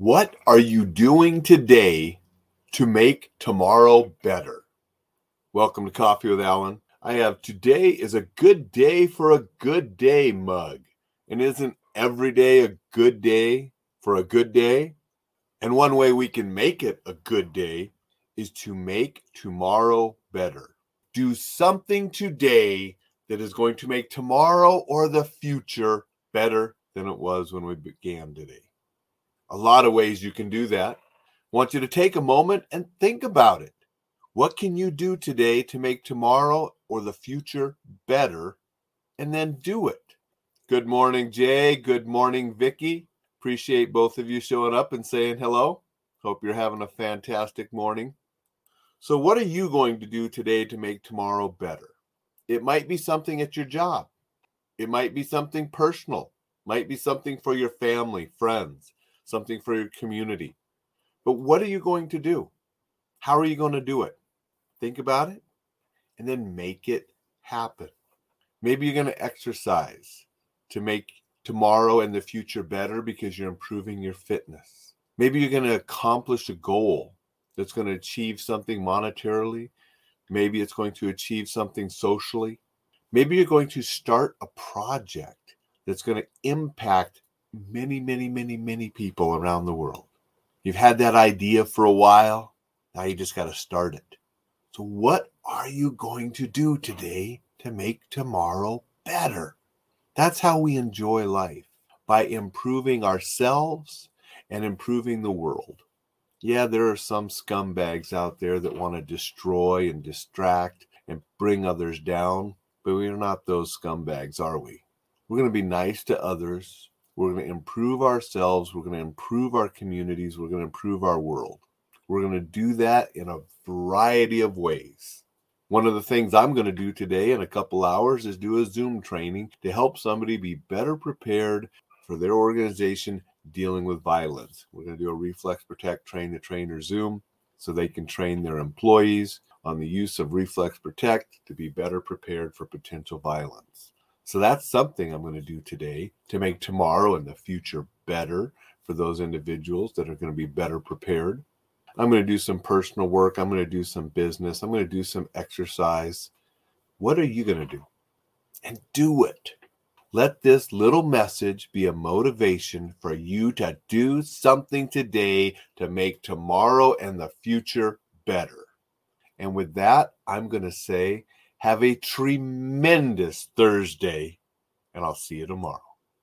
What are you doing today to make tomorrow better? Welcome to Coffee with Alain. I have today is a good day for a good day mug. And isn't every day a good day for a good day? And one way we can make it a good day is to make tomorrow better. Do something today that is going to make tomorrow or the future better than it was when we began today a lot of ways you can do that. Want you to take a moment and think about it. What can you do today to make tomorrow or the future better? And then do it. Good morning, Jay. Good morning, Vicki. Appreciate both of you showing up and saying hello. Hope you're having a fantastic morning. So, what are you going to do today to make tomorrow better? It might be something at your job. It might be something personal. Might be something for your family, friends something for your community. But what are you going to do? How are you going to do it? Think about it and then make it happen. Maybe you're going to exercise to make tomorrow and the future better because you're improving your fitness. Maybe you're going to accomplish a goal that's going to achieve something monetarily. Maybe it's going to achieve something socially. Maybe you're going to start a project that's going to impact many, many, many, many people around the world. You've had that idea for a while. Now you just got to start it. So, what are you going to do today to make tomorrow better? That's how we enjoy life by improving ourselves and improving the world. Yeah, there are some scumbags out there that want to destroy and distract and bring others down, but we're not those scumbags, are we? We're going to be nice to others. We're going to improve ourselves. We're going to improve our communities. We're going to improve our world. We're going to do that in a variety of ways. One of the things I'm going to do today in a couple hours is do a Zoom training to help somebody be better prepared for their organization dealing with violence. We're going to do a Reflex Protect Train the Trainer Zoom so they can train their employees on the use of Reflex Protect to be better prepared for potential violence. So that's something I'm going to do today to make tomorrow and the future better for those individuals that are going to be better prepared. I'm going to do some personal work. I'm going to do some business. I'm going to do some exercise. What are you going to do? And do it. Let this little message be a motivation for you to do something today to make tomorrow and the future better. And with that, I'm going to say, have a tremendous Thursday, and I'll see you tomorrow.